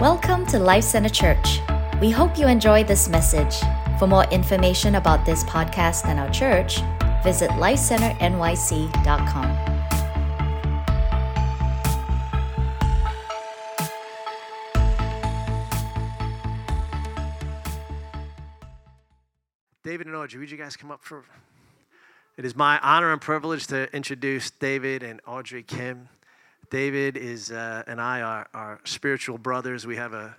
Welcome to Life Center Church. We hope you enjoy this message. For more information about this podcast and our church, visit lifecenternyc.com. David and Audrey, would you guys come up for? It is my honor and privilege to introduce David and Audrey Kim. David is uh, and I are, are spiritual brothers. We have a,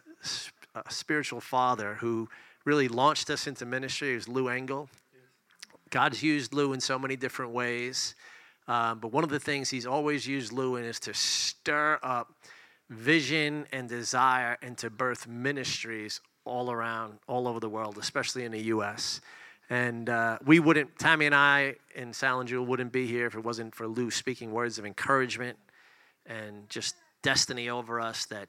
a, spiritual father who really launched us into ministry. It was Lou Engle. God's used Lou in so many different ways, um, but one of the things He's always used Lou in is to stir up vision and desire and to birth ministries all around, all over the world, especially in the U.S. And uh, we wouldn't, Tammy and I and Sal and Jewel wouldn't be here if it wasn't for Lou speaking words of encouragement and just destiny over us that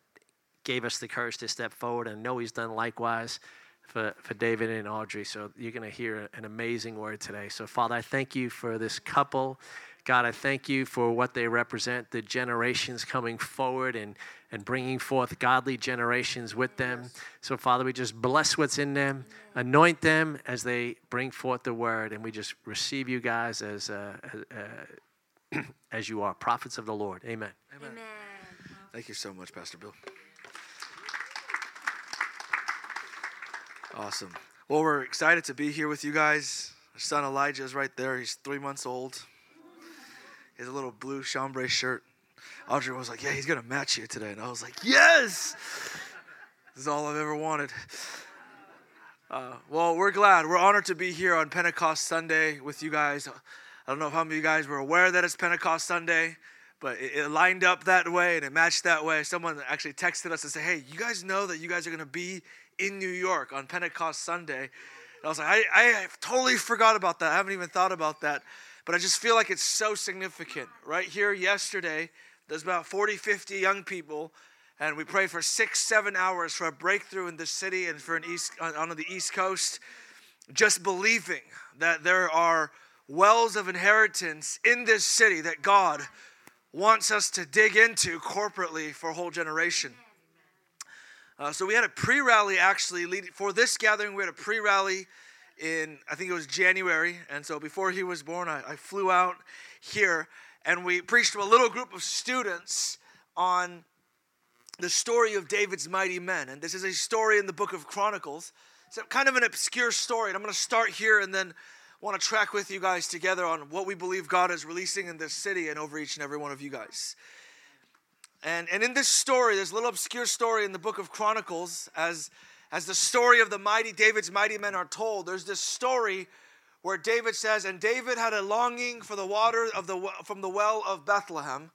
gave us the courage to step forward. And know He's done likewise for, for David and Audrey. So you're going to hear an amazing word today. So, Father, I thank you for this couple. God, I thank you for what they represent, the generations coming forward and, and bringing forth godly generations with them. So, Father, we just bless what's in them, anoint them as they bring forth the word, and we just receive you guys as, uh, uh, as you are, prophets of the Lord. Amen. Amen. Amen. Thank you so much, Pastor Bill. Awesome. Well, we're excited to be here with you guys. Our son Elijah is right there. He's three months old. He has a little blue chambray shirt. Audrey was like, Yeah, he's going to match you today. And I was like, Yes! This is all I've ever wanted. Uh, well, we're glad. We're honored to be here on Pentecost Sunday with you guys. I don't know if how many of you guys were aware that it's Pentecost Sunday but it, it, lined up that way and it matched that way. Someone actually texted us and said, Hey, you guys know that you guys are going to be in New York on Pentecost Sunday. And I was like, I, I totally forgot about that. I haven't even thought about that. But I just feel like it's so significant. Right here yesterday, there's about 40, 50 young people, and we prayed for six, seven hours for a breakthrough in the city and for an east on the East Coast, just believing that there are wells of inheritance in this city that God wants us to dig into corporately for a whole generation. Uh, so we had a pre-rally actually leading for this gathering. We had a pre-rally in I think it was January, and so before he was born, I, I flew out here and we preached to a little group of students on the story of David's mighty men. And this is a story in the book of Chronicles. It's kind of an obscure story. And I'm going to start here and then want to track with you guys together on what we believe God is releasing in this city and over each and every one of you guys. And, and in this story, a little obscure story in the book of Chronicles, as, as the story of the mighty David's mighty men are told. There's this story where David says, And David had a longing for the water of the, from the well of Bethlehem.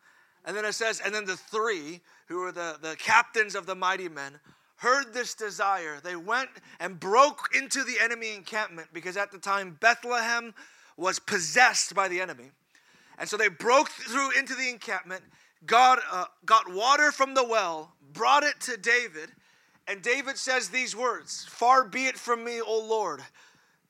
And then it says, And then the three, who were the, the captains of the mighty men, heard this desire, they went and broke into the enemy encampment because at the time Bethlehem was possessed by the enemy. And so they broke through into the encampment, God uh, got water from the well, brought it to David, and David says these words Far be it from me, O Lord,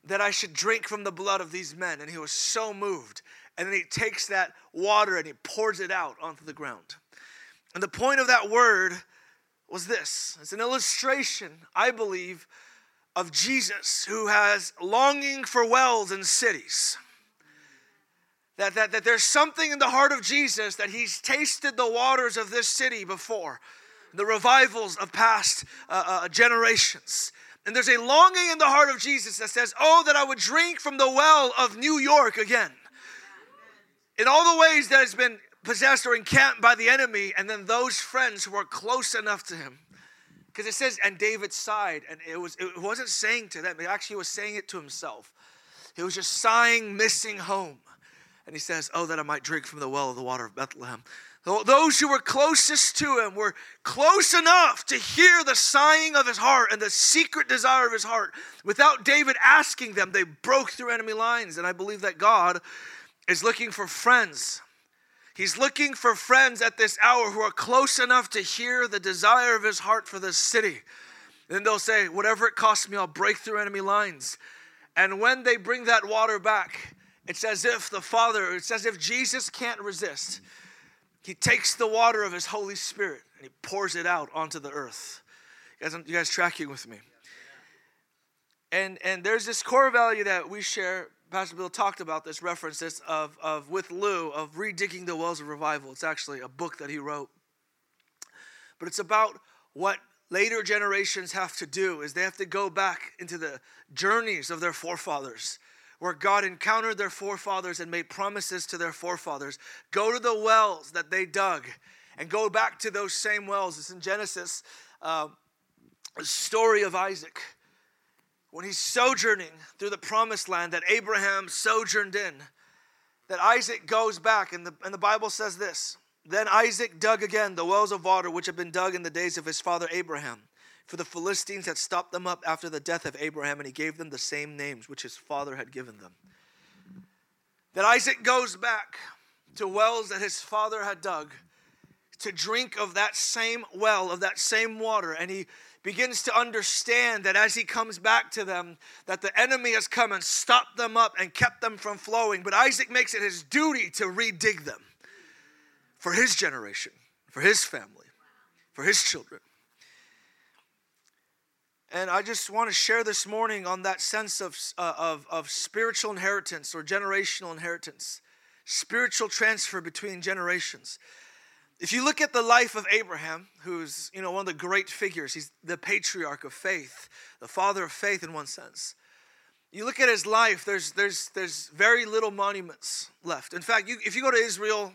that I should drink from the blood of these men. And he was so moved. And then he takes that water and he pours it out onto the ground. And the point of that word was this it's an illustration, I believe, of Jesus who has longing for wells in cities. That, that, that there's something in the heart of Jesus that he's tasted the waters of this city before, the revivals of past uh, uh, generations. And there's a longing in the heart of Jesus that says, Oh, that I would drink from the well of New York again. In all the ways that has been possessed or encamped by the enemy, and then those friends who were close enough to him. Because it says, and David sighed, and it was it wasn't saying to them, it actually was saying it to himself. He was just sighing, missing home. And he says, Oh, that I might drink from the well of the water of Bethlehem. Those who were closest to him were close enough to hear the sighing of his heart and the secret desire of his heart. Without David asking them, they broke through enemy lines. And I believe that God is looking for friends He's looking for friends at this hour who are close enough to hear the desire of his heart for this city. Then they'll say, Whatever it costs me, I'll break through enemy lines. And when they bring that water back, it's as if the Father, it's as if Jesus can't resist. He takes the water of his Holy Spirit and he pours it out onto the earth. You guys, you guys tracking with me? And and there's this core value that we share. Pastor Bill talked about this, reference this of, of with Lou of redigging the wells of revival. It's actually a book that he wrote. But it's about what later generations have to do is they have to go back into the journeys of their forefathers where God encountered their forefathers and made promises to their forefathers. Go to the wells that they dug and go back to those same wells. It's in Genesis, uh, story of Isaac. When he's sojourning through the promised land that Abraham sojourned in, that Isaac goes back, and the, and the Bible says this Then Isaac dug again the wells of water which had been dug in the days of his father Abraham. For the Philistines had stopped them up after the death of Abraham, and he gave them the same names which his father had given them. That Isaac goes back to wells that his father had dug to drink of that same well, of that same water, and he begins to understand that as he comes back to them that the enemy has come and stopped them up and kept them from flowing but isaac makes it his duty to redig them for his generation for his family for his children and I just want to share this morning on that sense of, uh, of, of spiritual inheritance or generational inheritance, spiritual transfer between generations. If you look at the life of Abraham, who's you know one of the great figures, he's the patriarch of faith, the father of faith in one sense. You look at his life, there's there's there's very little monuments left. In fact, you, if you go to Israel,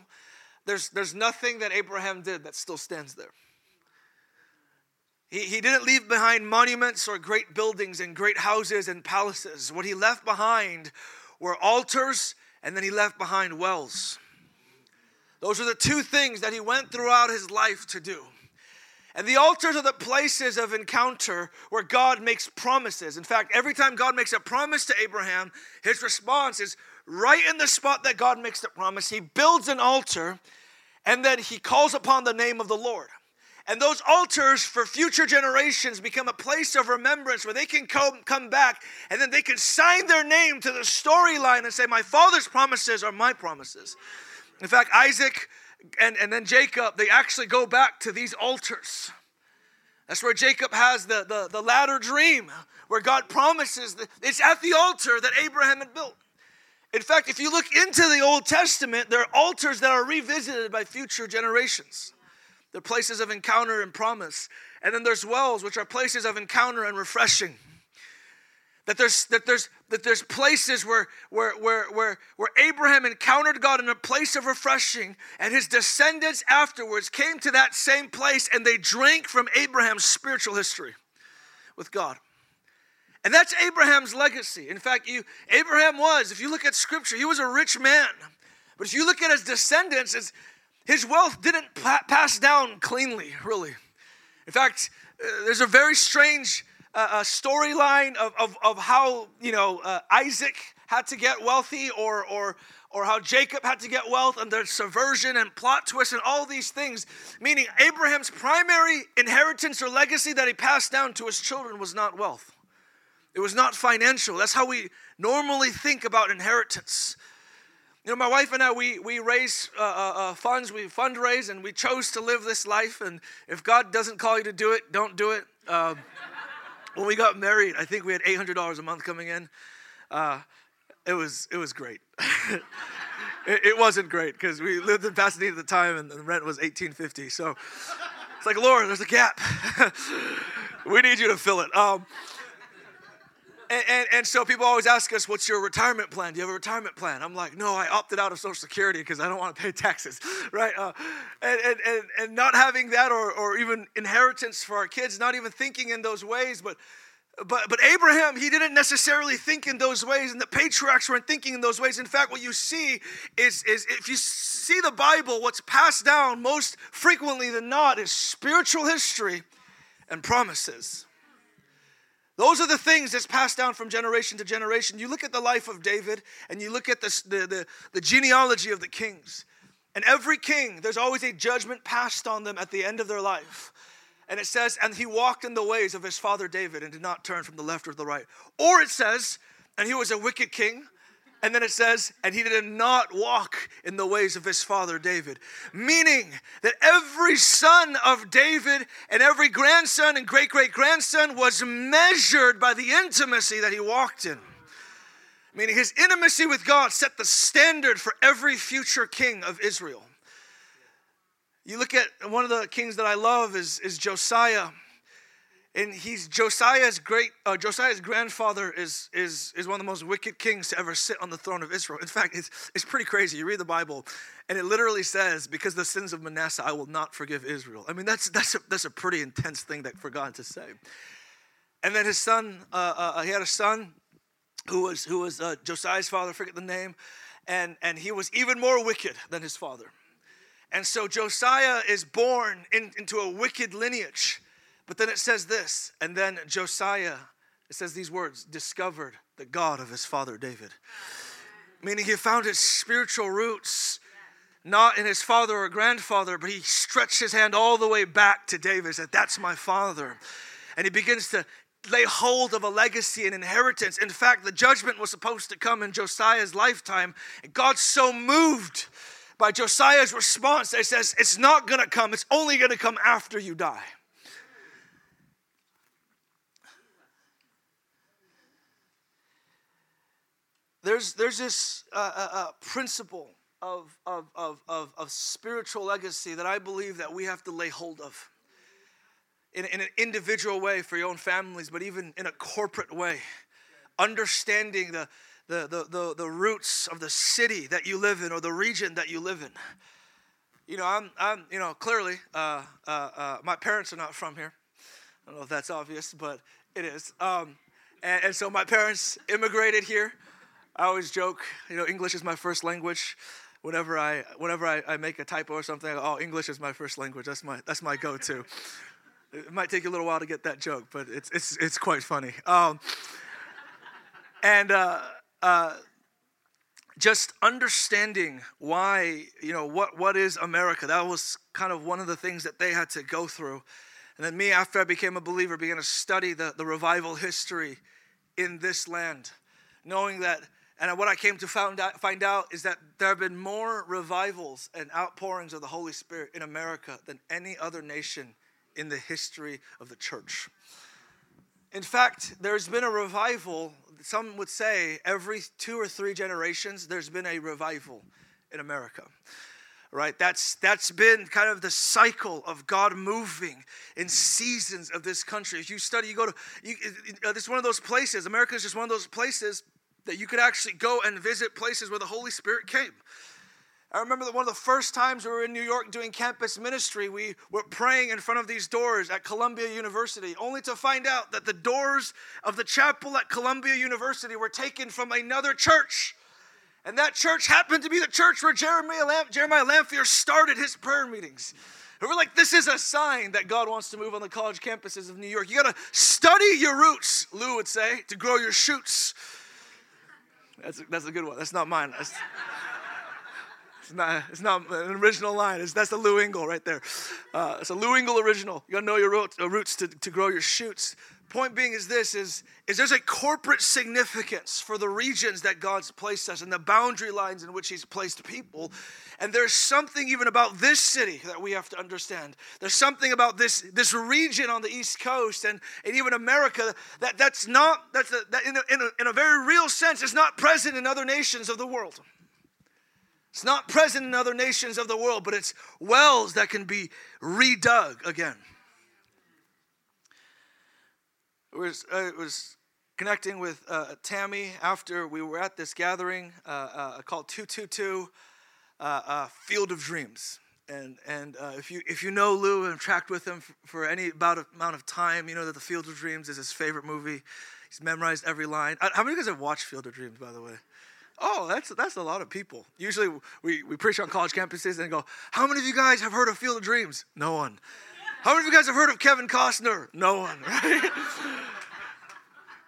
there's there's nothing that Abraham did that still stands there. He, he didn't leave behind monuments or great buildings and great houses and palaces. What he left behind were altars and then he left behind wells. Those are the two things that he went throughout his life to do. And the altars are the places of encounter where God makes promises. In fact, every time God makes a promise to Abraham, his response is right in the spot that God makes the promise. He builds an altar and then he calls upon the name of the Lord. And those altars for future generations become a place of remembrance where they can come, come back and then they can sign their name to the storyline and say, My father's promises are my promises. In fact, Isaac and, and then Jacob, they actually go back to these altars. That's where Jacob has the, the, the ladder dream, where God promises that it's at the altar that Abraham had built. In fact, if you look into the Old Testament, there are altars that are revisited by future generations. They're places of encounter and promise. And then there's wells, which are places of encounter and refreshing. That there's that there's that there's places where where where where where Abraham encountered God in a place of refreshing, and his descendants afterwards came to that same place and they drank from Abraham's spiritual history with God. And that's Abraham's legacy. In fact, you Abraham was, if you look at scripture, he was a rich man. But if you look at his descendants, his wealth didn't pa- pass down cleanly, really. In fact, uh, there's a very strange uh, storyline of, of, of how, you know, uh, Isaac had to get wealthy or, or, or how Jacob had to get wealth and there's subversion and plot twists and all these things. Meaning, Abraham's primary inheritance or legacy that he passed down to his children was not wealth, it was not financial. That's how we normally think about inheritance. You know, my wife and I, we, we raise uh, uh, uh, funds, we fundraise, and we chose to live this life. And if God doesn't call you to do it, don't do it. Um, when we got married, I think we had $800 a month coming in. Uh, it, was, it was great. it, it, wasn't great because we lived in Pasadena at the time and the rent was 1850 So it's like, Lord, there's a gap. we need you to fill it. Um, and, and, and, so people always ask us, what's your retirement plan? Do you have a retirement plan? I'm like, no, I opted out of Social Security because I don't want to pay taxes, right? Uh, and, and, and, and not having that or, or even inheritance for our kids, not even thinking in those ways. But, but, but Abraham, he didn't necessarily think in those ways, and the patriarchs weren't thinking in those ways. In fact, what you see is, is if you see the Bible, what's passed down most frequently than not is spiritual history and promises. Those are the things that's passed down from generation to generation. You look at the life of David and you look at the, the, the, the, genealogy of the kings. And every king, there's always a judgment passed on them at the end of their life. And it says, and he walked in the ways of his father David and did not turn from the left or the right. Or it says, and he was a wicked king And then it says, and he did not walk in the ways of his father David. Meaning that every son of David and every grandson and great great grandson was measured by the intimacy that he walked in. Meaning his intimacy with God set the standard for every future king of Israel. You look at one of the kings that I love is, is Josiah and he's Josiah's great uh, Josiah's grandfather is is is one of the most wicked kings to ever sit on the throne of Israel. In fact, it's it's pretty crazy. You read the Bible, and it literally says, "Because the sins of Manasseh, I will not forgive Israel." I mean, that's that's a, that's a pretty intense thing that for God to say. And then his son, uh, uh, he had a son who was who was uh, Josiah's father. Forget the name, and and he was even more wicked than his father. And so Josiah is born in, into a wicked lineage. But then it says this, and then Josiah, it says these words, discovered the God of his father David. Meaning he found his spiritual roots not in his father or grandfather, but he stretched his hand all the way back to David, said, That's my father. And he begins to lay hold of a legacy and inheritance. In fact, the judgment was supposed to come in Josiah's lifetime. And God's so moved by Josiah's response that he says, It's not gonna come, it's only gonna come after you die. There's, there's this uh, uh, uh, principle of, of, of, of, of spiritual legacy that I believe that we have to lay hold of in, in an individual way for your own families, but even in a corporate way. Understanding the, the, the, the, the roots of the city that you live in or the region that you live in. You know, I'm, I'm you know, clearly, uh, uh, uh, my parents are not from here. I don't know if that's obvious, but it is. Um, and, and so my parents immigrated here. I always joke, you know, English is my first language. Whenever I whenever I, I make a typo or something, go, oh, English is my first language. That's my that's my go-to. it might take you a little while to get that joke, but it's it's it's quite funny. Um, and uh, uh, just understanding why, you know, what what is America? That was kind of one of the things that they had to go through. And then me, after I became a believer, began to study the, the revival history in this land, knowing that and what I came to find out, find out is that there have been more revivals and outpourings of the Holy Spirit in America than any other nation in the history of the church. In fact, there's been a revival, some would say every two or three generations, there's been a revival in America. Right? That's that's been kind of the cycle of God moving in seasons of this country. If you study, you go to you, uh, this is one of those places. America is just one of those places that you could actually go and visit places where the Holy Spirit came. I remember that one of the first times we were in New York doing campus ministry, we were praying in front of these doors at Columbia University, only to find out that the doors of the chapel at Columbia University were taken from another church. And that church happened to be the church where Jeremiah, Lam- Jeremiah Lanphier started his prayer meetings. And we're like, this is a sign that God wants to move on the college campuses of New York. You got to study your roots, Lou would say, to grow your shoots. That's a, that's a good one. That's not mine. That's, it's not, it's not an original line. It's, that's the Lou Engle right there. Uh, it's a Lou Engle original. You gotta know your roots, uh, roots to, to grow your shoots. Point being is this: is, is there's a corporate significance for the regions that God's placed us and the boundary lines in which He's placed people. And there's something even about this city that we have to understand. There's something about this, this region on the East Coast and, and even America that, that's not, that's a, that in, a, in, a, in a very real sense, is not present in other nations of the world. It's not present in other nations of the world, but it's wells that can be redug again. It was, uh, was connecting with uh, Tammy after we were at this gathering uh, uh called 222 uh, uh, Field of Dreams. And, and if, you, if you know Lou and tracked with him for, for any about amount of time, you know that The Field of Dreams is his favorite movie. He's memorized every line. How many of you guys have watched Field of Dreams, by the way? Oh, that's, that's a lot of people. Usually we, we preach on college campuses and go, How many of you guys have heard of Field of Dreams? No one. How many of you guys have heard of Kevin Costner? No one, right?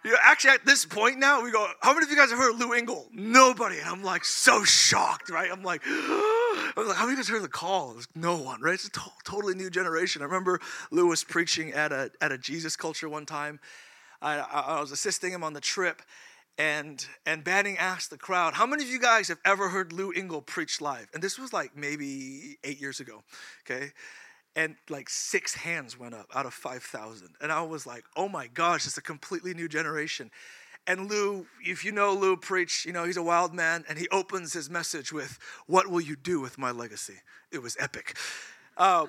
You know, actually, at this point now, we go, how many of you guys have heard of Lou Engle? Nobody. And I'm like so shocked, right? I'm like, I'm like, how many of you guys heard of the call? no one, right? It's a to- totally new generation. I remember Lou was preaching at a, at a Jesus culture one time. I, I, I was assisting him on the trip, and and Banning asked the crowd, "How many of you guys have ever heard Lou Engle preach live?" And this was like maybe eight years ago, okay. And like six hands went up out of 5,000. And I was like, oh my gosh, it's a completely new generation. And Lou, if you know Lou preach, you know, he's a wild man, and he opens his message with, What will you do with my legacy? It was epic. Uh,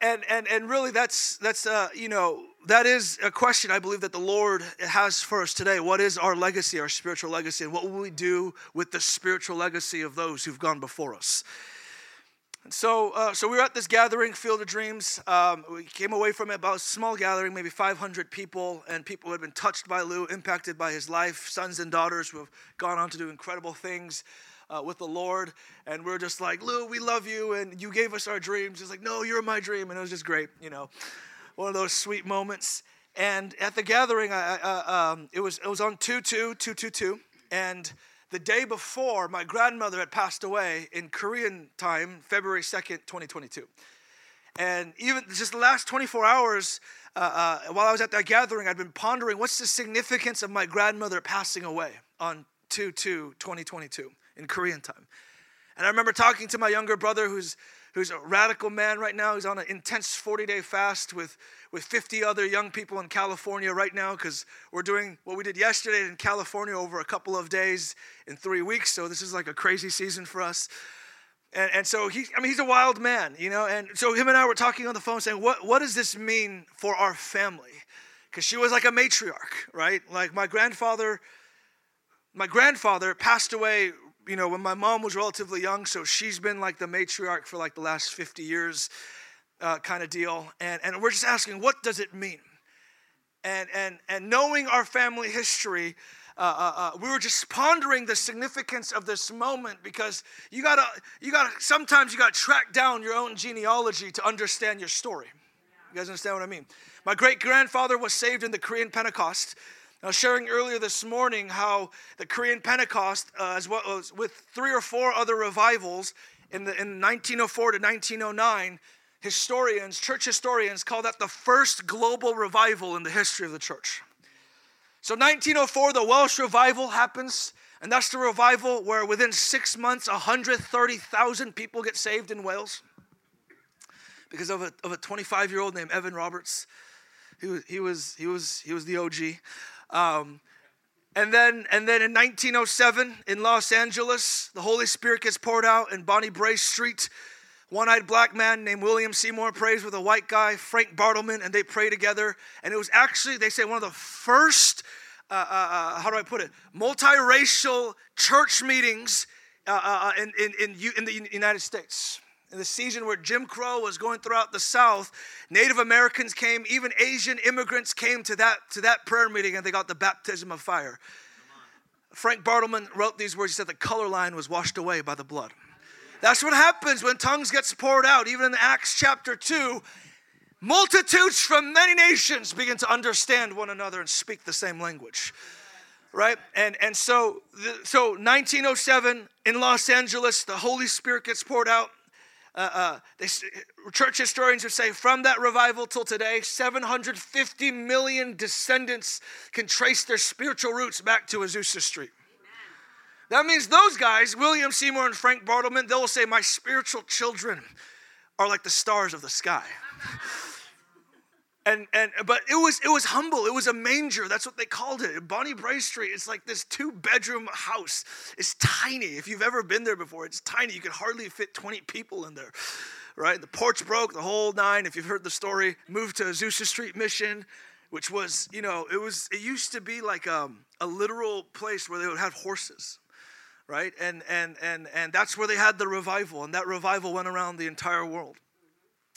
and, and, and really, that's, that's uh, you know, that is a question I believe that the Lord has for us today. What is our legacy, our spiritual legacy, and what will we do with the spiritual legacy of those who've gone before us? So, uh, so we were at this gathering, Field of Dreams. Um, we came away from it about a small gathering, maybe 500 people, and people who had been touched by Lou, impacted by his life, sons and daughters who have gone on to do incredible things uh, with the Lord. And we are just like, Lou, we love you, and you gave us our dreams. He's like, no, you're my dream, and it was just great, you know, one of those sweet moments. And at the gathering, I, I, um, it was it was on two two two two two, and the day before, my grandmother had passed away in Korean time, February 2nd, 2022. And even just the last 24 hours, uh, uh, while I was at that gathering, I'd been pondering what's the significance of my grandmother passing away on 2 2 2022 in Korean time. And I remember talking to my younger brother who's who's a radical man right now. He's on an intense 40 day fast with, with 50 other young people in California right now because we're doing what we did yesterday in California over a couple of days in three weeks. So this is like a crazy season for us. And, and so he, I mean, he's a wild man, you know. And so him and I were talking on the phone saying, what, what does this mean for our family? Because she was like a matriarch, right? Like my grandfather, my grandfather passed away you know, when my mom was relatively young, so she's been like the matriarch for like the last 50 years uh, kind of deal. And, and we're just asking, what does it mean? And, and, and knowing our family history, uh, uh, uh, we were just pondering the significance of this moment because you gotta, you gotta, sometimes you gotta track down your own genealogy to understand your story. You guys understand what I mean? My great grandfather was saved in the Korean Pentecost. I was sharing earlier this morning how the Korean Pentecost, uh, as well as with three or four other revivals in, the, in 1904 to 1909, historians, church historians, call that the first global revival in the history of the church. So, 1904, the Welsh revival happens, and that's the revival where within six months, 130,000 people get saved in Wales because of a, of a 25 year old named Evan Roberts. He was, he was, he was, he was the OG. Um, and then, and then in 1907 in Los Angeles, the Holy Spirit gets poured out in Bonnie Brae Street. One-eyed black man named William Seymour prays with a white guy, Frank Bartleman, and they pray together. And it was actually, they say, one of the first, uh, uh, uh how do I put it, multiracial church meetings uh, uh, uh in, in, in, in the United States in the season where Jim Crow was going throughout the South, Native Americans came, even Asian immigrants came to that, to that prayer meeting and they got the baptism of fire. Frank Bartleman wrote these words. He said, The color line was washed away by the blood. That's what happens when tongues gets poured out. Even in Acts chapter 2, multitudes from many nations begin to understand one another and speak the same language right and and so the, so 1907 in los angeles the holy spirit gets poured out uh, uh, they, church historians would say from that revival till today, 750 million descendants can trace their spiritual roots back to Azusa Street. That means those guys, William Seymour and Frank Bartleman, they'll say, My spiritual children are like the stars of the sky and and but it was it was humble. It was a manger. That's what they called it. Bonnie brae street it's like this two bedroom house. It's tiny. If you've ever been there before it's tiny. You could hardly fit 20 people in there right? The porch broke the whole nine if you've heard the story moved to azusa street mission which was you know it was it used to be like um, a literal place where they would have horses right? And and and and that's where they had the revival and that revival went around the entire world.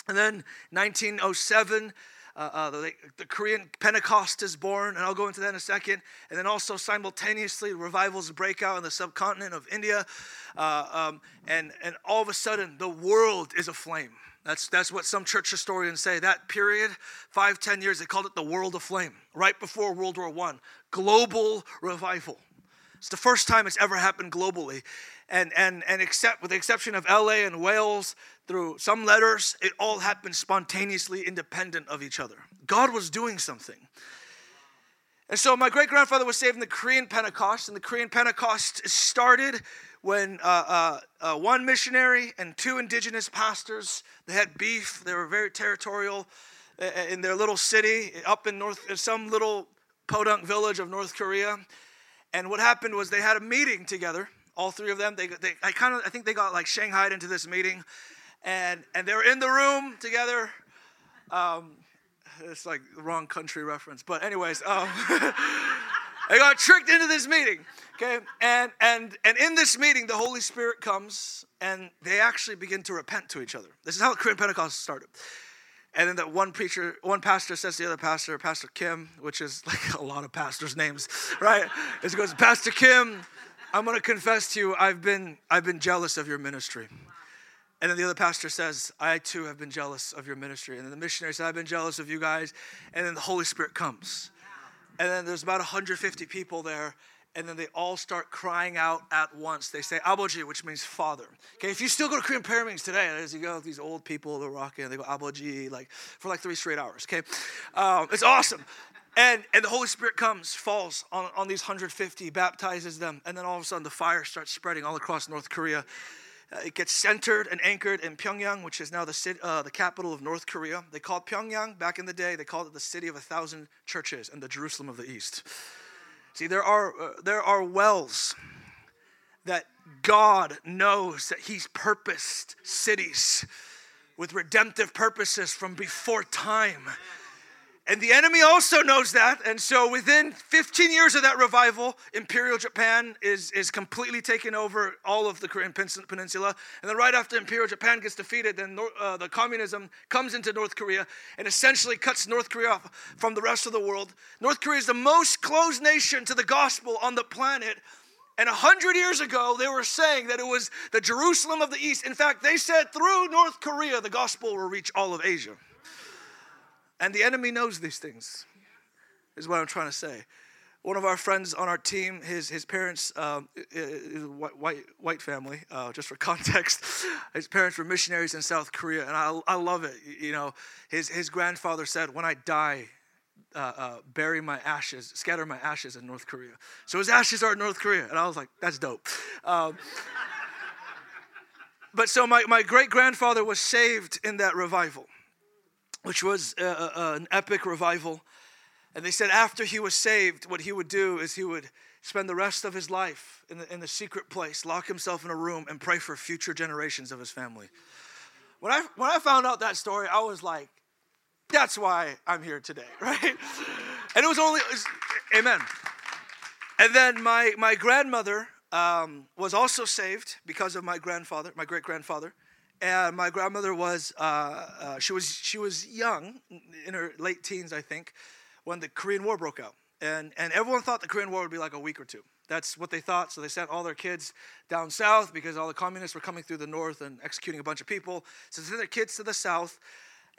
And then 1907 uh, uh, the, the, Korean Pentecost is born, and I'll go into that in a second. And then also simultaneously, revivals break out in the subcontinent of India, uh, um, and and all of a sudden, the world is aflame. That's that's what some church historians say. That period, five ten years, they called it the world aflame. Right before World War One, global revival. It's the first time it's ever happened globally. And, and, and except with the exception of LA and Wales, through some letters, it all happened spontaneously independent of each other. God was doing something. And so my great grandfather was saved in the Korean Pentecost, and the Korean Pentecost started when uh, uh, uh, one missionary and two indigenous pastors they had beef. They were very territorial uh, uh, in their little city up in north, some little podunk village of North Korea. And what happened was they had a meeting together, all three of them. They, they I kind of, I think they got like shanghaied into this meeting, and and they were in the room together. Um, it's like the wrong country reference, but anyways, um, they got tricked into this meeting. Okay, and and and in this meeting, the Holy Spirit comes, and they actually begin to repent to each other. This is how Korean Pentecost started. And then that one preacher, one pastor says to the other pastor, Pastor Kim, which is like a lot of pastors' names, right? It goes, Pastor Kim, I'm gonna confess to you, I've been I've been jealous of your ministry. And then the other pastor says, I too have been jealous of your ministry. And then the missionary says, I've been jealous of you guys. And then the Holy Spirit comes. And then there's about 150 people there. And then they all start crying out at once. They say Aboji, which means father. Okay, if you still go to Korean prayer meetings today, as you go, these old people, they're rocking, they go Aboji, like for like three straight hours. Okay, um, it's awesome. And, and the Holy Spirit comes, falls on, on these 150, baptizes them, and then all of a sudden the fire starts spreading all across North Korea. Uh, it gets centered and anchored in Pyongyang, which is now the, city, uh, the capital of North Korea. They called Pyongyang back in the day, they called it the city of a thousand churches and the Jerusalem of the East. See, there are, uh, there are wells that God knows that He's purposed cities with redemptive purposes from before time. And the enemy also knows that. And so within 15 years of that revival, Imperial Japan is, is completely taken over all of the Korean peninsula. And then right after Imperial Japan gets defeated, then uh, the communism comes into North Korea and essentially cuts North Korea off from the rest of the world. North Korea is the most closed nation to the gospel on the planet. And a hundred years ago, they were saying that it was the Jerusalem of the East. In fact, they said through North Korea, the gospel will reach all of Asia. And the enemy knows these things, is what I'm trying to say. One of our friends on our team, his, his parents, um, white, white family, uh, just for context, his parents were missionaries in South Korea, and I, I love it. You know, his, his grandfather said, When I die, uh, uh, bury my ashes, scatter my ashes in North Korea. So his ashes are in North Korea. And I was like, That's dope. Um, but so my, my great grandfather was saved in that revival which was a, a, an epic revival. And they said after he was saved, what he would do is he would spend the rest of his life in the, in the secret place, lock himself in a room, and pray for future generations of his family. When I, when I found out that story, I was like, that's why I'm here today, right? And it was only, it was, amen. And then my, my grandmother um, was also saved because of my grandfather, my great grandfather and my grandmother was uh, uh, she was she was young in her late teens i think when the korean war broke out. And and everyone thought the korean war would be like a week or two. That's what they thought. So they sent all their kids down south because all the communists were coming through the north and executing a bunch of people. So they sent their kids to the south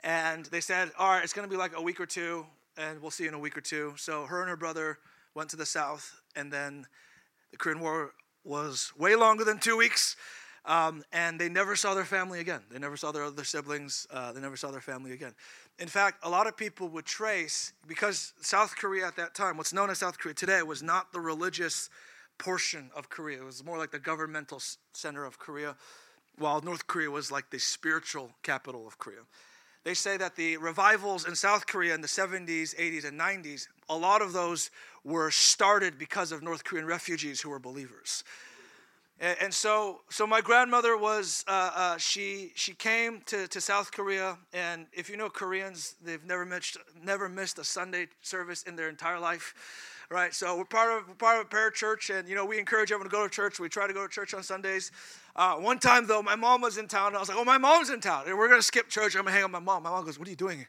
and they said all right it's going to be like a week or two and we'll see you in a week or two. So her and her brother went to the south and then the korean war was way longer than two weeks um, and they never saw their family again. They never saw their other siblings. Uh, they never saw their family again. In fact, a lot of people would trace, because South Korea at that time, what's known as South Korea today, was not the religious portion of Korea. It was more like the governmental center of Korea, while North Korea was like the spiritual capital of Korea. They say that the revivals in South Korea in the 70s, 80s, and 90s, a lot of those were started because of North Korean refugees who were believers. And, and so, so my grandmother was, uh, uh, she, she came to, to South Korea, and if you know Koreans, they've never missed, never missed a Sunday service in their entire life, right? So we're part of, we're part of a prayer church, and you know, we encourage everyone to go to church. We try to go to church on Sundays. Uh, one time, though, my mom was in town, and I was like, oh, my mom's in town, and we're to skip church. I'm to hang out with my mom. My mom goes, what are you doing?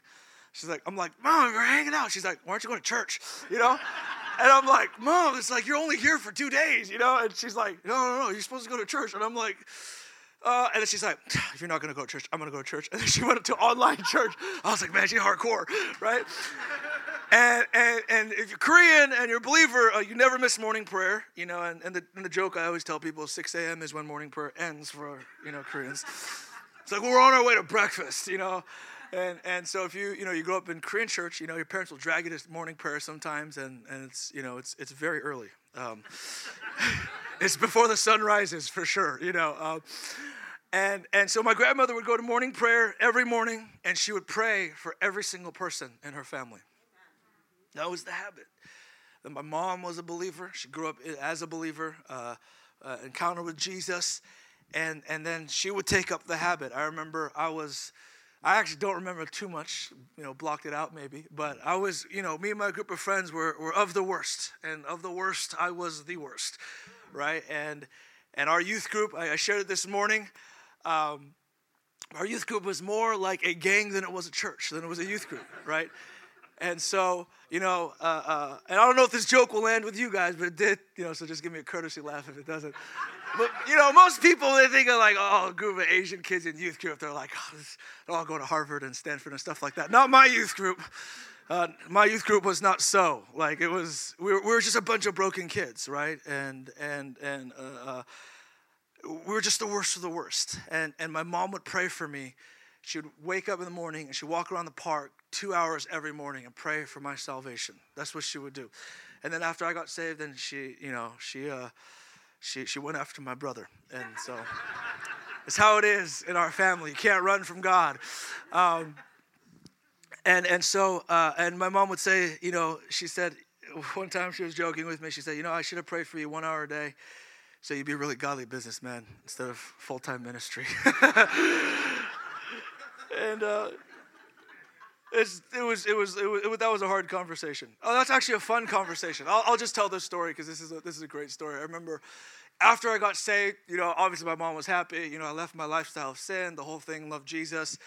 She's like, I'm like, Mom, we're hanging out. She's like, why aren't you going to church? You know? And I'm like, Mom, it's like you're only here for two days, you know? And she's like, No, no, no, you're supposed to go to church. And I'm like, uh, and then she's like, if you're not gonna go to church, I'm gonna go to church. And then she went to online church. I was like, man, she's hardcore, right? and, and and if you're Korean and you're a believer, uh, you never miss morning prayer, you know. And, and, the, and the joke I always tell people, 6 a.m. is when morning prayer ends for you know Koreans. It's like we're on our way to breakfast, you know. And and so if you you know you grow up in Korean church, you know your parents will drag you to morning prayer sometimes, and and it's you know it's it's very early. Um, it's before the sun rises for sure, you know. Um, and and so my grandmother would go to morning prayer every morning, and she would pray for every single person in her family. That was the habit. And my mom was a believer. She grew up as a believer, uh, uh, encounter with Jesus, and and then she would take up the habit. I remember I was. I actually don't remember too much, you know, blocked it out maybe, but I was, you know, me and my group of friends were, were of the worst, and of the worst, I was the worst, right? And and our youth group, I, I shared it this morning. Um, our youth group was more like a gang than it was a church, than it was a youth group, right? And so, you know, uh, uh, and I don't know if this joke will land with you guys, but it did, you know, so just give me a courtesy laugh if it doesn't. But, you know, most people, they think of like, oh, a group of Asian kids in youth group. They're like, oh, they're all going to Harvard and Stanford and stuff like that. Not my youth group. Uh, my youth group was not so. Like, it was, we were, we were just a bunch of broken kids, right? And, and, and, uh, uh we were just the worst of the worst. And, and my mom would pray for me she would wake up in the morning and she'd walk around the park two hours every morning and pray for my salvation. That's what she would do. And then after I got saved, then she, you know, she, uh, she, she went after my brother. And so it's how it is in our family. You can't run from God. Um, and, and so, uh, and my mom would say, you know, she said, one time she was joking with me. She said, you know, I should have prayed for you one hour a day so you'd be a really godly businessman instead of full time ministry. and uh, it was, it was, it was, it was, that was a hard conversation. Oh, that's actually a fun conversation. I'll, I'll just tell this story because this is a, this is a great story. I remember after I got saved, you know, obviously my mom was happy. You know, I left my lifestyle of sin, the whole thing, loved Jesus.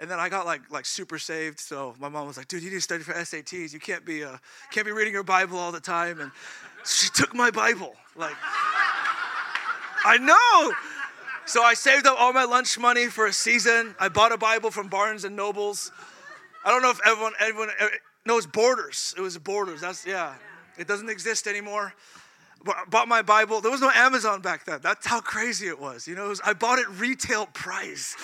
And then I got like like super saved. So my mom was like, "Dude, you need to study for SATs. You can't be uh, can't be reading your Bible all the time." And she took my Bible. Like, I know. So I saved up all my lunch money for a season. I bought a Bible from Barnes and Nobles. I don't know if everyone everyone knows Borders. It was Borders. That's yeah. It doesn't exist anymore. But I Bought my Bible. There was no Amazon back then. That's how crazy it was. You know, was, I bought it retail price.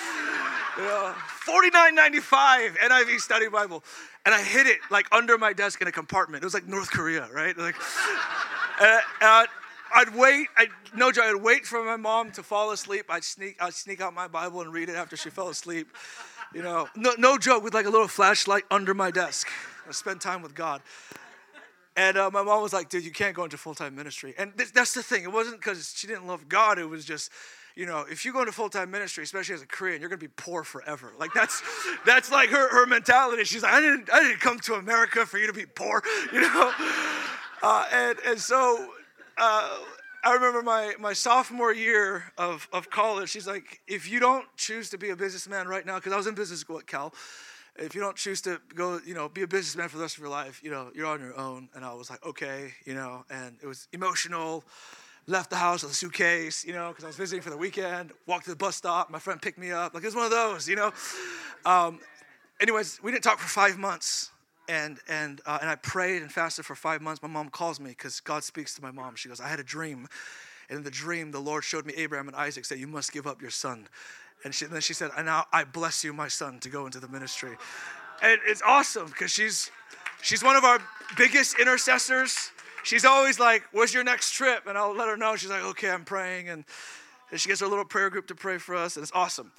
You know, $49.95 NIV Study Bible, and I hid it like under my desk in a compartment. It was like North Korea, right? Like, and, and I'd wait. I'd, no joke. I'd wait for my mom to fall asleep. I'd sneak. I'd sneak out my Bible and read it after she fell asleep. You know, no, no joke. With like a little flashlight under my desk. I spend time with God. And uh, my mom was like, "Dude, you can't go into full time ministry." And th- that's the thing. It wasn't because she didn't love God. It was just, you know, if you go into full time ministry, especially as a Korean, you're gonna be poor forever. Like that's that's like her her mentality. She's like, "I didn't I didn't come to America for you to be poor," you know. Uh, and and so uh, I remember my, my sophomore year of, of college, she's like, if you don't choose to be a businessman right now, because I was in business school at Cal, if you don't choose to go, you know, be a businessman for the rest of your life, you know, you're on your own. And I was like, okay, you know, and it was emotional. Left the house with a suitcase, you know, because I was visiting for the weekend. Walked to the bus stop. My friend picked me up. Like it was one of those, you know. Um, anyways, we didn't talk for five months and and uh, and I prayed and fasted for five months. My mom calls me because God speaks to my mom. She goes, "I had a dream, and in the dream, the Lord showed me Abraham and Isaac. Said, you must give up your son." And, she, and then she said, "And now I bless you, my son, to go into the ministry." And it's awesome because she's she's one of our biggest intercessors. She's always like, "Where's your next trip?" And I'll let her know. She's like, "Okay, I'm praying," and, and she gets her little prayer group to pray for us, and it's awesome.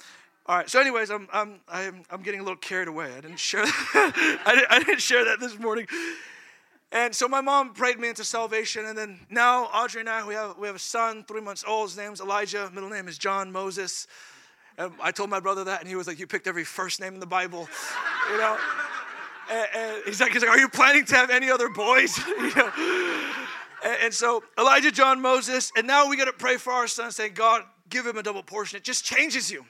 All right. So, anyways, I'm I'm I'm, I'm getting a little carried away. I didn't share that. I, didn't, I didn't share that this morning. And so my mom prayed me into salvation, and then now Audrey and I we have we have a son, three months old. His name's Elijah. Middle name is John Moses. And I told my brother that, and he was like, "You picked every first name in the Bible," you know. And, and he's like, he's like, "Are you planning to have any other boys?" you know. And, and so Elijah, John, Moses, and now we got to pray for our son, saying, "God, give him a double portion." It just changes you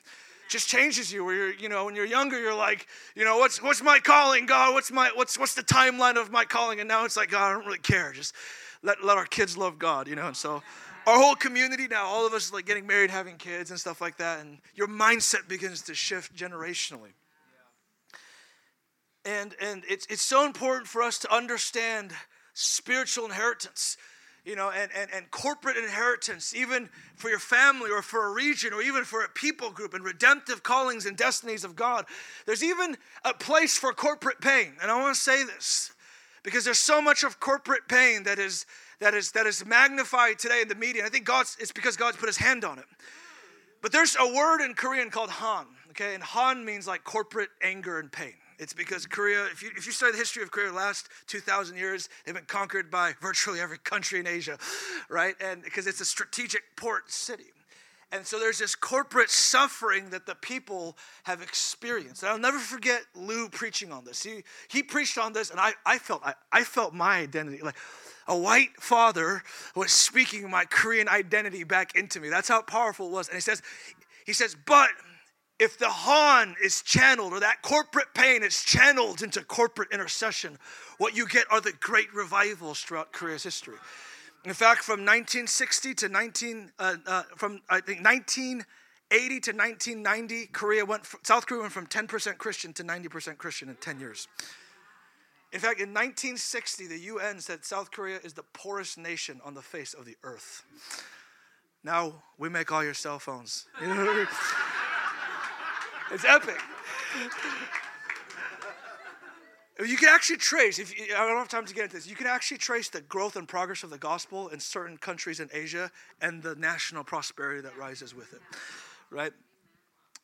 just changes you. Where you're, you know, when you're younger, you're like, you know, what's what's my calling, God? What's my what's what's the timeline of my calling? And now it's like, God, I don't really care. Just let let our kids love God, you know. And so our whole community now, all of us like getting married, having kids and stuff like that, and your mindset begins to shift generationally. And and it's it's so important for us to understand spiritual inheritance. You know, and, and, and corporate inheritance, even for your family or for a region or even for a people group and redemptive callings and destinies of God. There's even a place for corporate pain. And I want to say this because there's so much of corporate pain that is that is that is magnified today in the media. And I think God's it's because God's put his hand on it. But there's a word in Korean called Han, okay? And Han means like corporate anger and pain. It's because Korea, if you, if you study the history of Korea, the last 2,000 years, they've been conquered by virtually every country in Asia, right? And because it's a strategic port city. And so there's this corporate suffering that the people have experienced. And I'll never forget Lou preaching on this. He, he preached on this, and I, I, felt, I, I felt my identity. Like a white father was speaking my Korean identity back into me. That's how powerful it was. And he says, he says, but if the Han is channeled or that corporate pain is channeled into corporate intercession, what you get are the great revivals throughout Korea's history. In fact, from 1960 to 19, uh, uh, from I think 1980 to 1990, Korea went, South Korea went from 10% Christian to 90% Christian in 10 years. In fact, in 1960, the UN said South Korea is the poorest nation on the face of the earth. Now we make all your cell phones. It's epic. You can actually trace, if you, I don't have time to get into this, you can actually trace the growth and progress of the gospel in certain countries in Asia and the national prosperity that rises with it, right?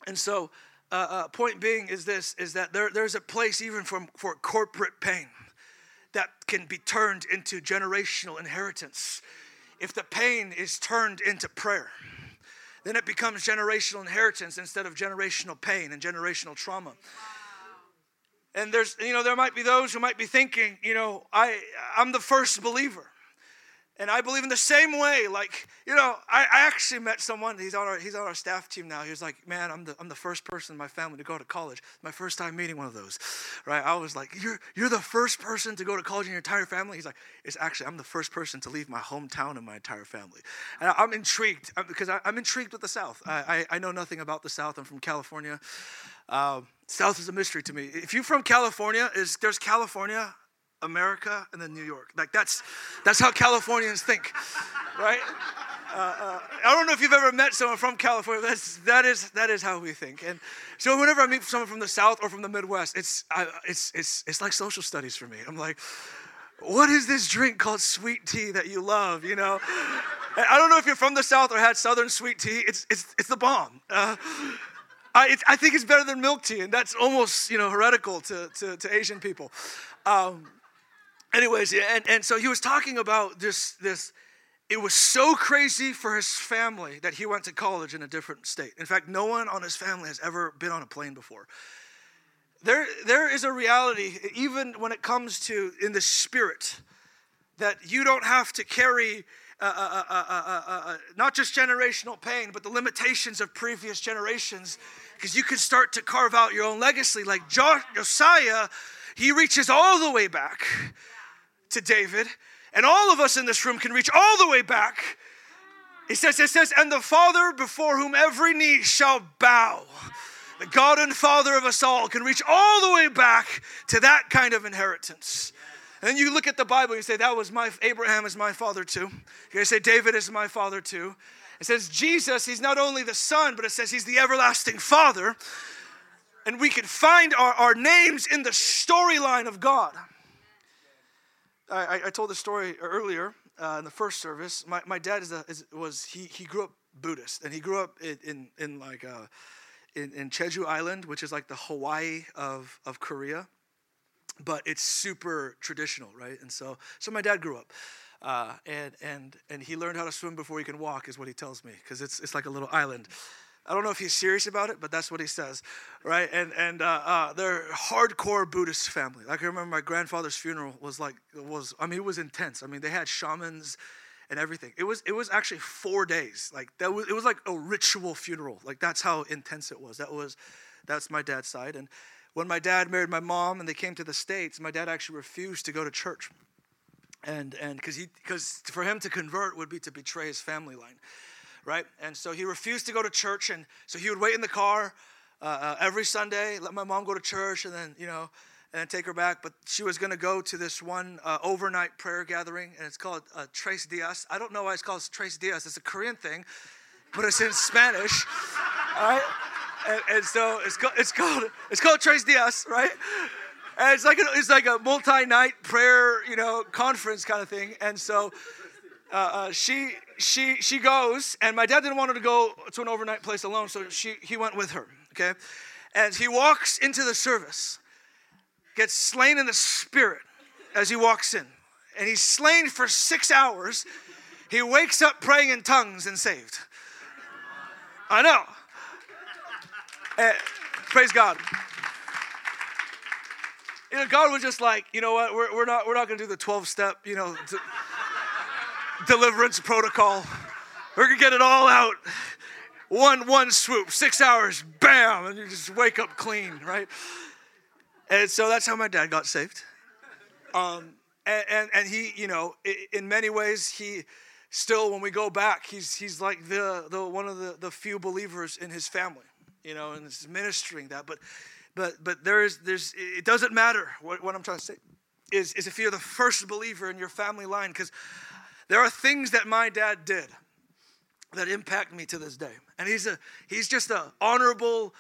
And so, uh, uh, point being is this, is that there, there's a place even from, for corporate pain that can be turned into generational inheritance if the pain is turned into prayer then it becomes generational inheritance instead of generational pain and generational trauma. And there's, you know, there might be those who might be thinking, you know, I, I'm the first believer. And I believe in the same way. Like, you know, I, I, actually met someone, he's on, our, he's on our staff team now. He was like, man, I'm the, I'm the first person in my family to go to college. My first time meeting one of those, right? I was like, you're, you're the first person to go to college in your entire family? He's like, it's actually, I'm the first person to leave my hometown and my entire family. And I, am intrigued uh, because I, am intrigued with the South. I, I, I, know nothing about the South. I'm from California. Uh, South is a mystery to me. If you're from California, is there's California, America and then New York. Like that's that's how Californians think, right? Uh, uh, I don't know if you've ever met someone from California. That's that is that is how we think. And so whenever I meet someone from the South or from the Midwest, it's I, it's it's it's like social studies for me. I'm like, what is this drink called sweet tea that you love? You know. I don't know if you're from the South or had Southern sweet tea. It's it's it's the bomb. Uh, I, I, think it's better than milk tea, and that's almost you know heretical to, to, to Asian people. Um, anyways, and, and so he was talking about this, this, it was so crazy for his family that he went to college in a different state. In fact, no one on his family has ever been on a plane before. There, there is a reality, even when it comes to in the spirit, that you don't have to carry uh uh uh, uh, uh, uh, not just generational pain, but the limitations of previous generations, because you can start to carve out your own legacy. Like Josiah, he reaches all the way back to David, and all of us in this room can reach all the way back. He says, it says, and the Father before whom every knee shall bow. The God and Father of us all can reach all the way back to that kind of inheritance. And you look at the Bible, you say, that was my, Abraham is my father too. You say, David is my father too. It says, Jesus, he's not only the son, but it says he's the everlasting father. And we can find our, our names in the storyline of God. I, I told the story earlier uh, in the first service. My, my dad is, a, is was he, he grew up Buddhist, and he grew up in, in, in like uh, in, in Jeju Island, which is like the Hawaii of, of Korea, but it's super traditional, right? And so so my dad grew up. Uh, and and and he learned how to swim before he can walk, is what he tells me, because it's it's like a little island. I don't know if he's serious about it, but that's what he says, right? And and uh, uh, they're hardcore Buddhist family. Like I remember my grandfather's funeral was like was I mean it was intense. I mean they had shamans and everything. It was it was actually four days. Like that was it was like a ritual funeral. Like that's how intense it was. That was that's my dad's side. And when my dad married my mom and they came to the states, my dad actually refused to go to church. And and because he because for him to convert would be to betray his family line right? And so he refused to go to church, and so he would wait in the car uh, uh, every Sunday, let my mom go to church, and then you know, and then take her back. But she was going to go to this one uh, overnight prayer gathering, and it's called uh, Tres Dias. I don't know why it's called Tres Dias. It's a Korean thing, but it's in Spanish. All right, and, and so it's called it's called it's called Tres Dias, right? And it's like a, it's like a multi-night prayer, you know, conference kind of thing. And so uh, uh, she she she goes, and my dad didn't want her to go to an overnight place alone, so she he went with her. Okay, and he walks into the service, gets slain in the spirit as he walks in, and he's slain for six hours. He wakes up praying in tongues and saved. I know. Uh, praise God. You know, God was just like, you know what? We're, we're not we're not going to do the twelve step, you know deliverance protocol. We're gonna get it all out. One one swoop, six hours, bam, and you just wake up clean, right? And so that's how my dad got saved. Um, and, and, and he, you know, in many ways, he still, when we go back, he's he's like the the one of the, the few believers in his family, you know, and is ministering that. But but but there's there's it doesn't matter what, what I'm trying to say is, is if you're the first believer in your family line, because there are things that my dad did that impact me to this day. And he's a he's just a honorable,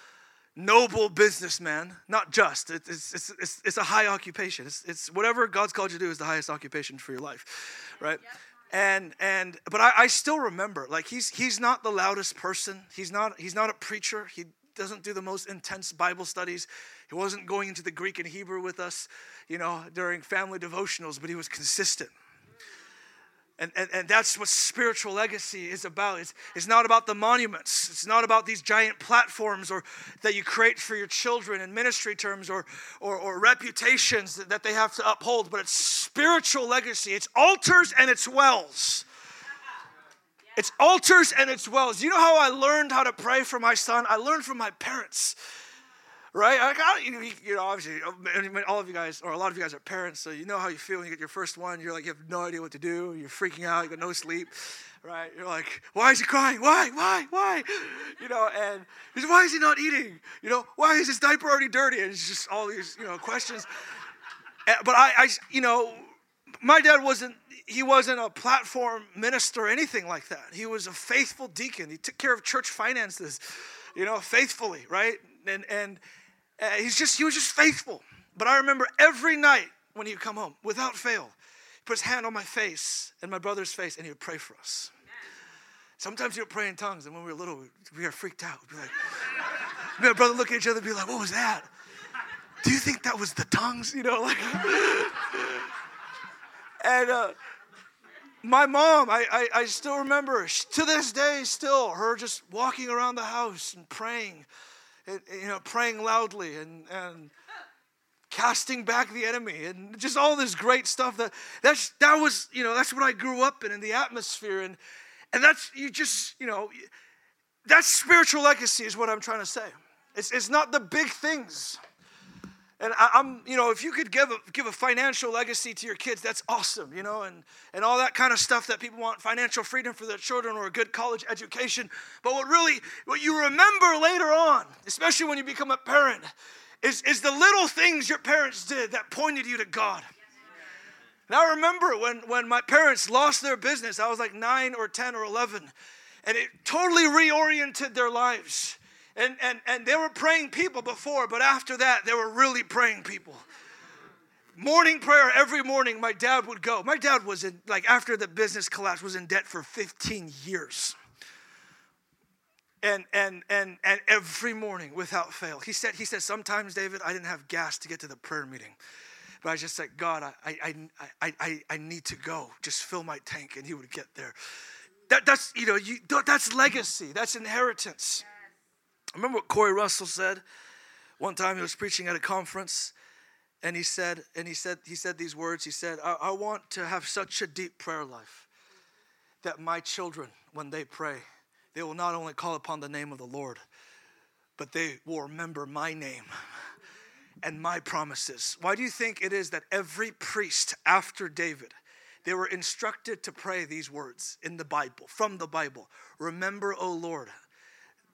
noble businessman. Not just. It's it's it's, it's a high occupation. It's, it's whatever God's called you to do is the highest occupation for your life, right? Yep. And and but I, I still remember like he's he's not the loudest person. He's not he's not a preacher. He doesn't do the most intense Bible studies. He wasn't going into the Greek and Hebrew with us, you know, during family devotionals, but he was consistent and, and, and that's what spiritual legacy is about. It's, it's not about the monuments. It's not about these giant platforms or that you create for your children in ministry terms or, or, or reputations that, that they have to uphold, but it's spiritual legacy. It's altars and it's wells. It's altars and it's wells. You know how I learned how to pray for my son? I learned from my parents right? I got, you, you know, obviously, uh, all of you guys, or a lot of you guys are parents, so you know how you feel when you get your first one. You're like, you have no idea what to do. You're freaking out. You got no sleep, right? You're like, why is he crying? Why? Why? Why? You know, and he's, why is he not eating? You know, why is his diaper already dirty? And it's just all these, you know, questions. Eh, but I, I, you know, my dad wasn't he wasn't a platform minister or anything like that. He was a faithful deacon. He took care of church finances, you know, faithfully, right? And and uh, he's just, he was just faithful. But I remember every night when he'd come home, without fail, he put his hand on my face and my brother's face, and he would pray for us. Sometimes he would pray in tongues, and when we were little, we were freaked out. We'd be like, me and brother look at each other and be like, what was that? Do you think that was the tongues? You know, like. and uh, my mom, I, I, I still remember, to this day, still, her just walking around the house and praying you know, praying loudly and, and casting back the enemy and just all this great stuff that that's that was you know that's what I grew up in in the atmosphere and and that's you just you know that's spiritual legacy is what I'm trying to say. It's, it's not the big things. And I, am you know, if you could give a, give a financial legacy to your kids, that's awesome, you know, and, and all that kind of stuff that people want financial freedom for their children or a good college education. But what really, what you remember later on, especially when you become a parent, is, is the little things your parents did that pointed you to God. Now, I remember when, when my parents lost their business, I was like nine or 10 or 11, and it totally reoriented their lives. And, and, and they were praying people before, but after that, they were really praying people. Morning prayer every morning, my dad would go. My dad was in, like, after the business collapse, was in debt for 15 years. And, and, and, and every morning without fail. He said, he said, sometimes, David, I didn't have gas to get to the prayer meeting. But I just said, God, I, I, I, I, I need to go. Just fill my tank, and he would get there. That, that's, you know, you, that's legacy. That's inheritance. Remember what Corey Russell said? One time he was preaching at a conference and he said, and he said, he said these words. He said, I, I want to have such a deep prayer life that my children, when they pray, they will not only call upon the name of the Lord, but they will remember my name and my promises. Why do you think it is that every priest after David, they were instructed to pray these words in the Bible, from the Bible? Remember, O Lord,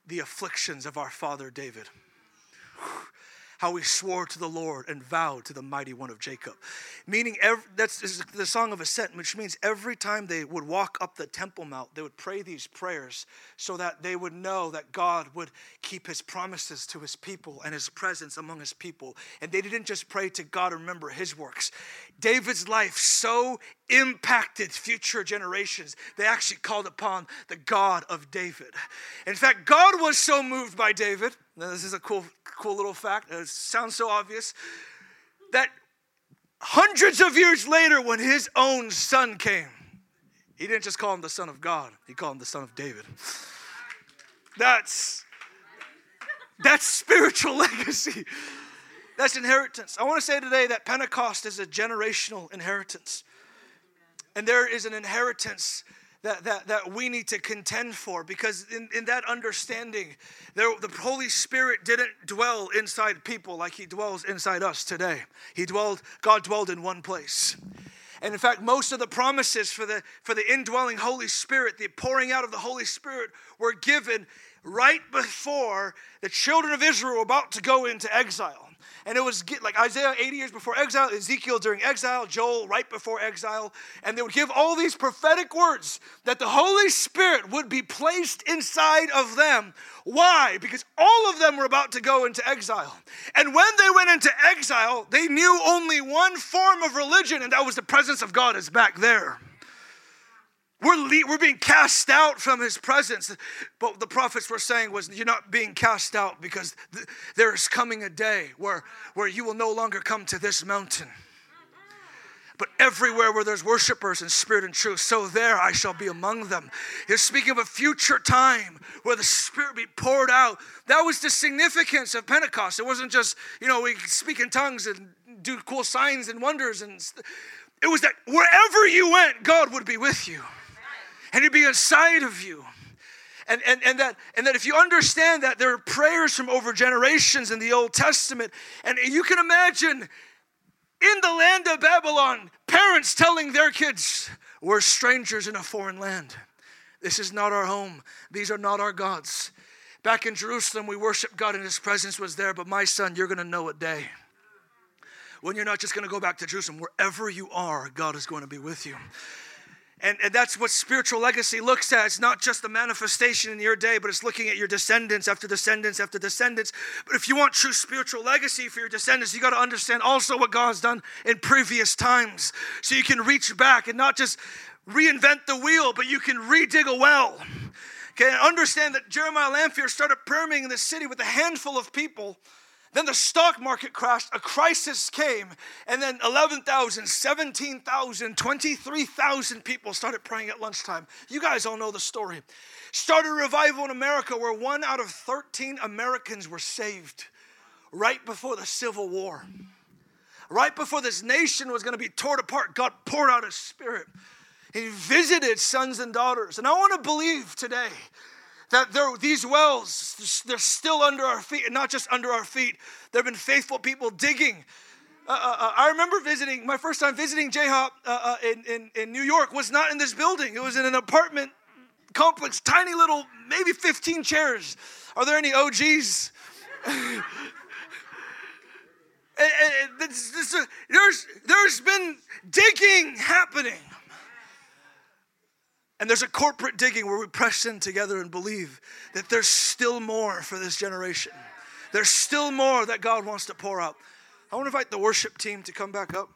the afflictions of our father David. how he swore to the Lord and vowed to the mighty one of Jacob. Meaning, every, that's the Song of Ascent, which means every time they would walk up the Temple Mount, they would pray these prayers so that they would know that God would keep his promises to his people and his presence among his people. And they didn't just pray to God and remember his works. David's life so impacted future generations, they actually called upon the God of David. In fact, God was so moved by David. Now, this is a cool, cool little fact. It sounds so obvious that hundreds of years later, when his own son came, he didn't just call him the son of God, he called him the son of David. That's that's spiritual legacy. That's inheritance. I want to say today that Pentecost is a generational inheritance. And there is an inheritance that, that, that we need to contend for because in, in that understanding, there, the Holy Spirit didn't dwell inside people like He dwells inside us today. He dwelled, God dwelled in one place. And in fact, most of the promises for the, for the indwelling Holy Spirit, the pouring out of the Holy Spirit, were given right before the children of Israel were about to go into exile. And it was like Isaiah 80 years before exile, Ezekiel during exile, Joel right before exile. And they would give all these prophetic words that the Holy Spirit would be placed inside of them. Why? Because all of them were about to go into exile. And when they went into exile, they knew only one form of religion, and that was the presence of God is back there. We're, le- we're being cast out from his presence. But the prophets were saying was, you're not being cast out because th- there's coming a day where, where you will no longer come to this mountain. But everywhere where there's worshipers in spirit and truth, so there I shall be among them. He's speaking of a future time where the Spirit be poured out. That was the significance of Pentecost. It wasn't just, you know, we speak in tongues and do cool signs and wonders. And it was that wherever you went, God would be with you and he'd be inside of you. And, and, and, that, and that if you understand that there are prayers from over generations in the Old Testament, and you can imagine in the land of Babylon, parents telling their kids, We're strangers in a foreign land. This is not our home. These are not our gods. Back in Jerusalem, we worship God and His presence was there, but my son, you're going to know a day when you're not just going to go back to Jerusalem. Wherever you are, God is going to be with you. And, and that's what spiritual legacy looks at. It's not just the manifestation in your day, but it's looking at your descendants after descendants after descendants. But if you want true spiritual legacy for your descendants, you got to understand also what God's done in previous times. So you can reach back and not just reinvent the wheel, but you can redig a well. Okay, understand that Jeremiah Lanphier started permeating the city with a handful of people then the stock market crashed, a crisis came, and then 11,000, 17,000, 23,000 people started praying at lunchtime. You guys all know the story. Started a revival in America where one out of 13 Americans were saved right before the Civil War. Right before this nation was going to be torn apart, God poured out His Spirit. He visited sons and daughters. And I want to believe today that these wells, they're still under our feet, and not just under our feet. There have been faithful people digging. Uh, uh, uh I remember visiting, my first time visiting JHOP uh, uh, in, in, in New York was not in this building. It was in an apartment complex, tiny little, maybe 15 chairs. Are there any OGs? and, and, this, there's, there's been digging happening. And there's a corporate digging where we press in together and believe that there's still more for this generation. There's still more that God wants to pour out. I want to invite the worship team to come back up.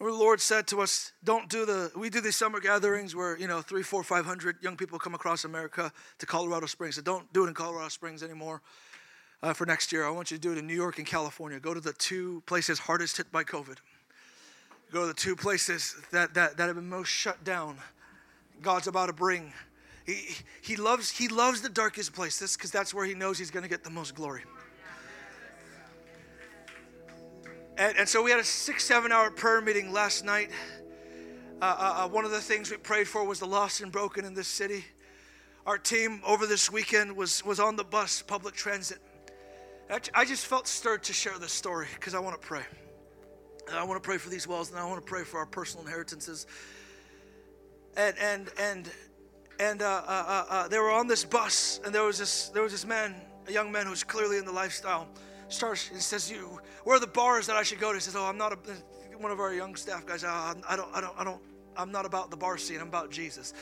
The Lord said to us, don't do the, we do these summer gatherings where, you know, three, four, five hundred young people come across America to Colorado Springs. So don't do it in Colorado Springs anymore uh, for next year. I want you to do it in New York and California. Go to the two places hardest hit by COVID. Go to the two places that, that, that have been most shut down. God's about to bring. He, he, loves, he loves the darkest places because that's where he knows he's going to get the most glory. And, and, so we had a six, seven hour prayer meeting last night. Uh, uh, uh one of the things we prayed for was the lost and broken in this city. Our team over this weekend was, was on the bus, public transit. I just felt stirred to share this story because I want to pray. And I want to pray for these wells and I want to pray for our personal inheritances. And and and and uh, uh, uh, uh, they were on this bus, and there was this there was this man, a young man who was clearly in the lifestyle. Starts he says, "You, where are the bars that I should go to?" He says, "Oh, I'm not a." One of our young staff guys, "Oh, I don't, I don't, I don't, I'm not about the bar scene. I'm about Jesus.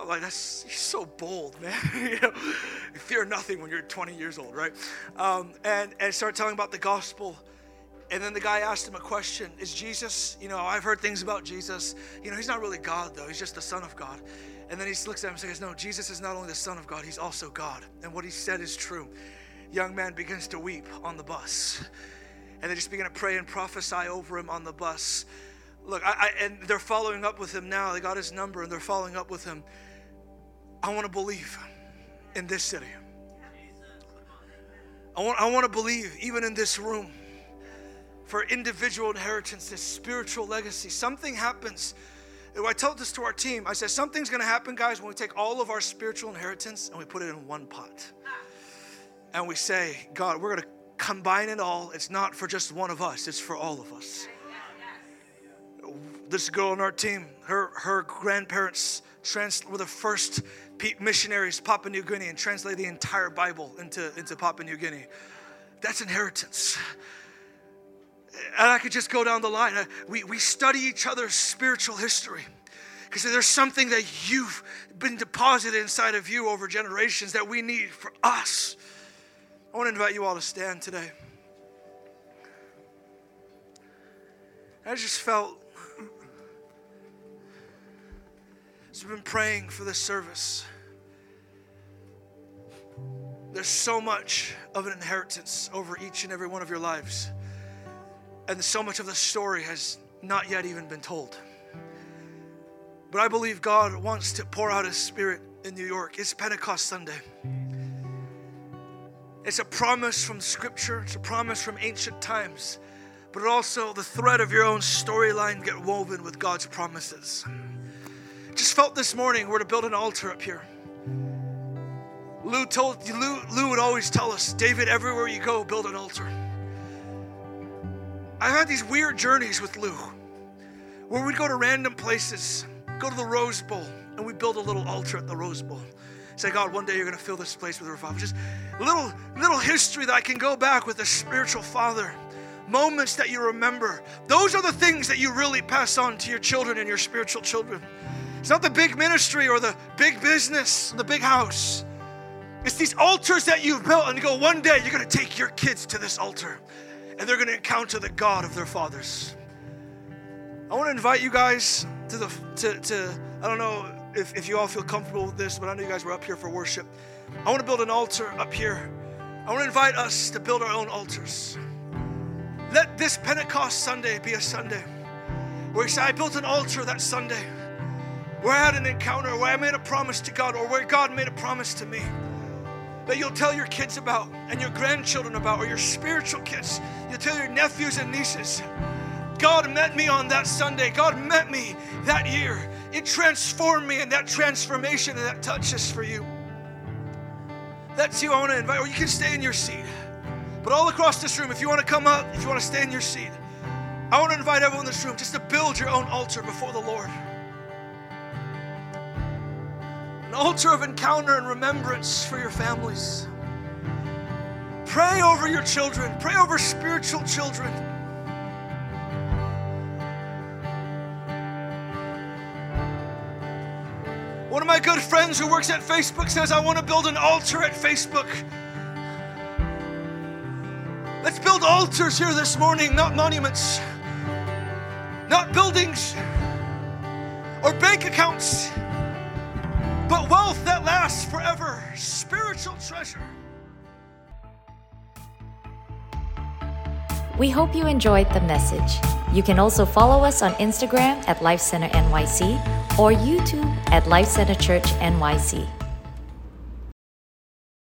I'm like, that's he's so bold, man. you know, fear nothing when you're 20 years old, right? Um, and and start telling about the gospel. And then the guy asked him a question Is Jesus, you know, I've heard things about Jesus. You know, he's not really God, though. He's just the Son of God. And then he looks at him and says, No, Jesus is not only the Son of God, he's also God. And what he said is true. Young man begins to weep on the bus. And they just begin to pray and prophesy over him on the bus. Look, I, I, and they're following up with him now. They got his number and they're following up with him. I want to believe in this city. I want, I want to believe, even in this room, for individual inheritance, this spiritual legacy. Something happens. I told this to our team. I said, Something's going to happen, guys, when we take all of our spiritual inheritance and we put it in one pot. And we say, God, we're going to combine it all. It's not for just one of us, it's for all of us. This girl on our team, her, her grandparents trans- were the first missionaries Papua New Guinea and translate the entire Bible into, into Papua New Guinea. That's inheritance. And I could just go down the line. Uh, we, we study each other's spiritual history because there's something that you've been deposited inside of you over generations that we need for us. I want to invite you all to stand today. I just felt as we've been praying for this service. There's so much of an inheritance over each and every one of your lives. And so much of the story has not yet even been told. But I believe God wants to pour out His Spirit in New York. It's Pentecost Sunday. It's a promise from Scripture, it's a promise from ancient times, but also the thread of your own storyline get woven with God's promises. Just felt this morning we're to build an altar up here. Lou told Lou, Lou would always tell us, David, everywhere you go, build an altar. I've had these weird journeys with Lou where we'd go to random places, go to the Rose Bowl, and we'd build a little altar at the Rose Bowl. Say, God, one day you're going to fill this place with revival. Just little, little history that I can go back with a spiritual father. Moments that you remember. Those are the things that you really pass on to your children and your spiritual children. It's not the big ministry or the big business, the big house. It's these altars that you've built, and you go, one day you're going to take your kids to this altar and they're going to encounter the God of their fathers. I want to invite you guys to the, to, to I don't know if, if you all feel comfortable with this, but I know you guys were up here for worship. I want to build an altar up here. I want to invite us to build our own altars. Let this Pentecost Sunday be a Sunday where you say, I built an altar that Sunday, where I had an encounter, where I made a promise to God, or where God made a promise to me that you'll tell your kids about and your grandchildren about, or your spiritual kids. You'll tell your nephews and nieces. God met me on that Sunday. God met me that year. It transformed me, and that transformation and that touch is for you. That's you I want to invite, or you can stay in your seat. But all across this room, if you want to come up, if you want to stay in your seat, I want to invite everyone in this room just to build your own altar before the Lord. An altar of encounter and remembrance for your families. Pray over your children, pray over spiritual children. One of my good friends who works at Facebook says, I want to build an altar at Facebook. Let's build altars here this morning, not monuments, not buildings or bank accounts, but wealth that lasts forever, spiritual treasure. We hope you enjoyed the message. You can also follow us on Instagram at Life Center NYC or YouTube at Life Center Church NYC.